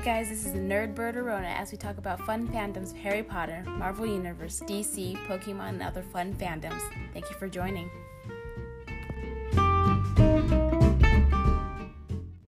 Hey guys, this is Nerd Bird Arona as we talk about fun fandoms of Harry Potter, Marvel Universe, DC, Pokemon, and other fun fandoms. Thank you for joining.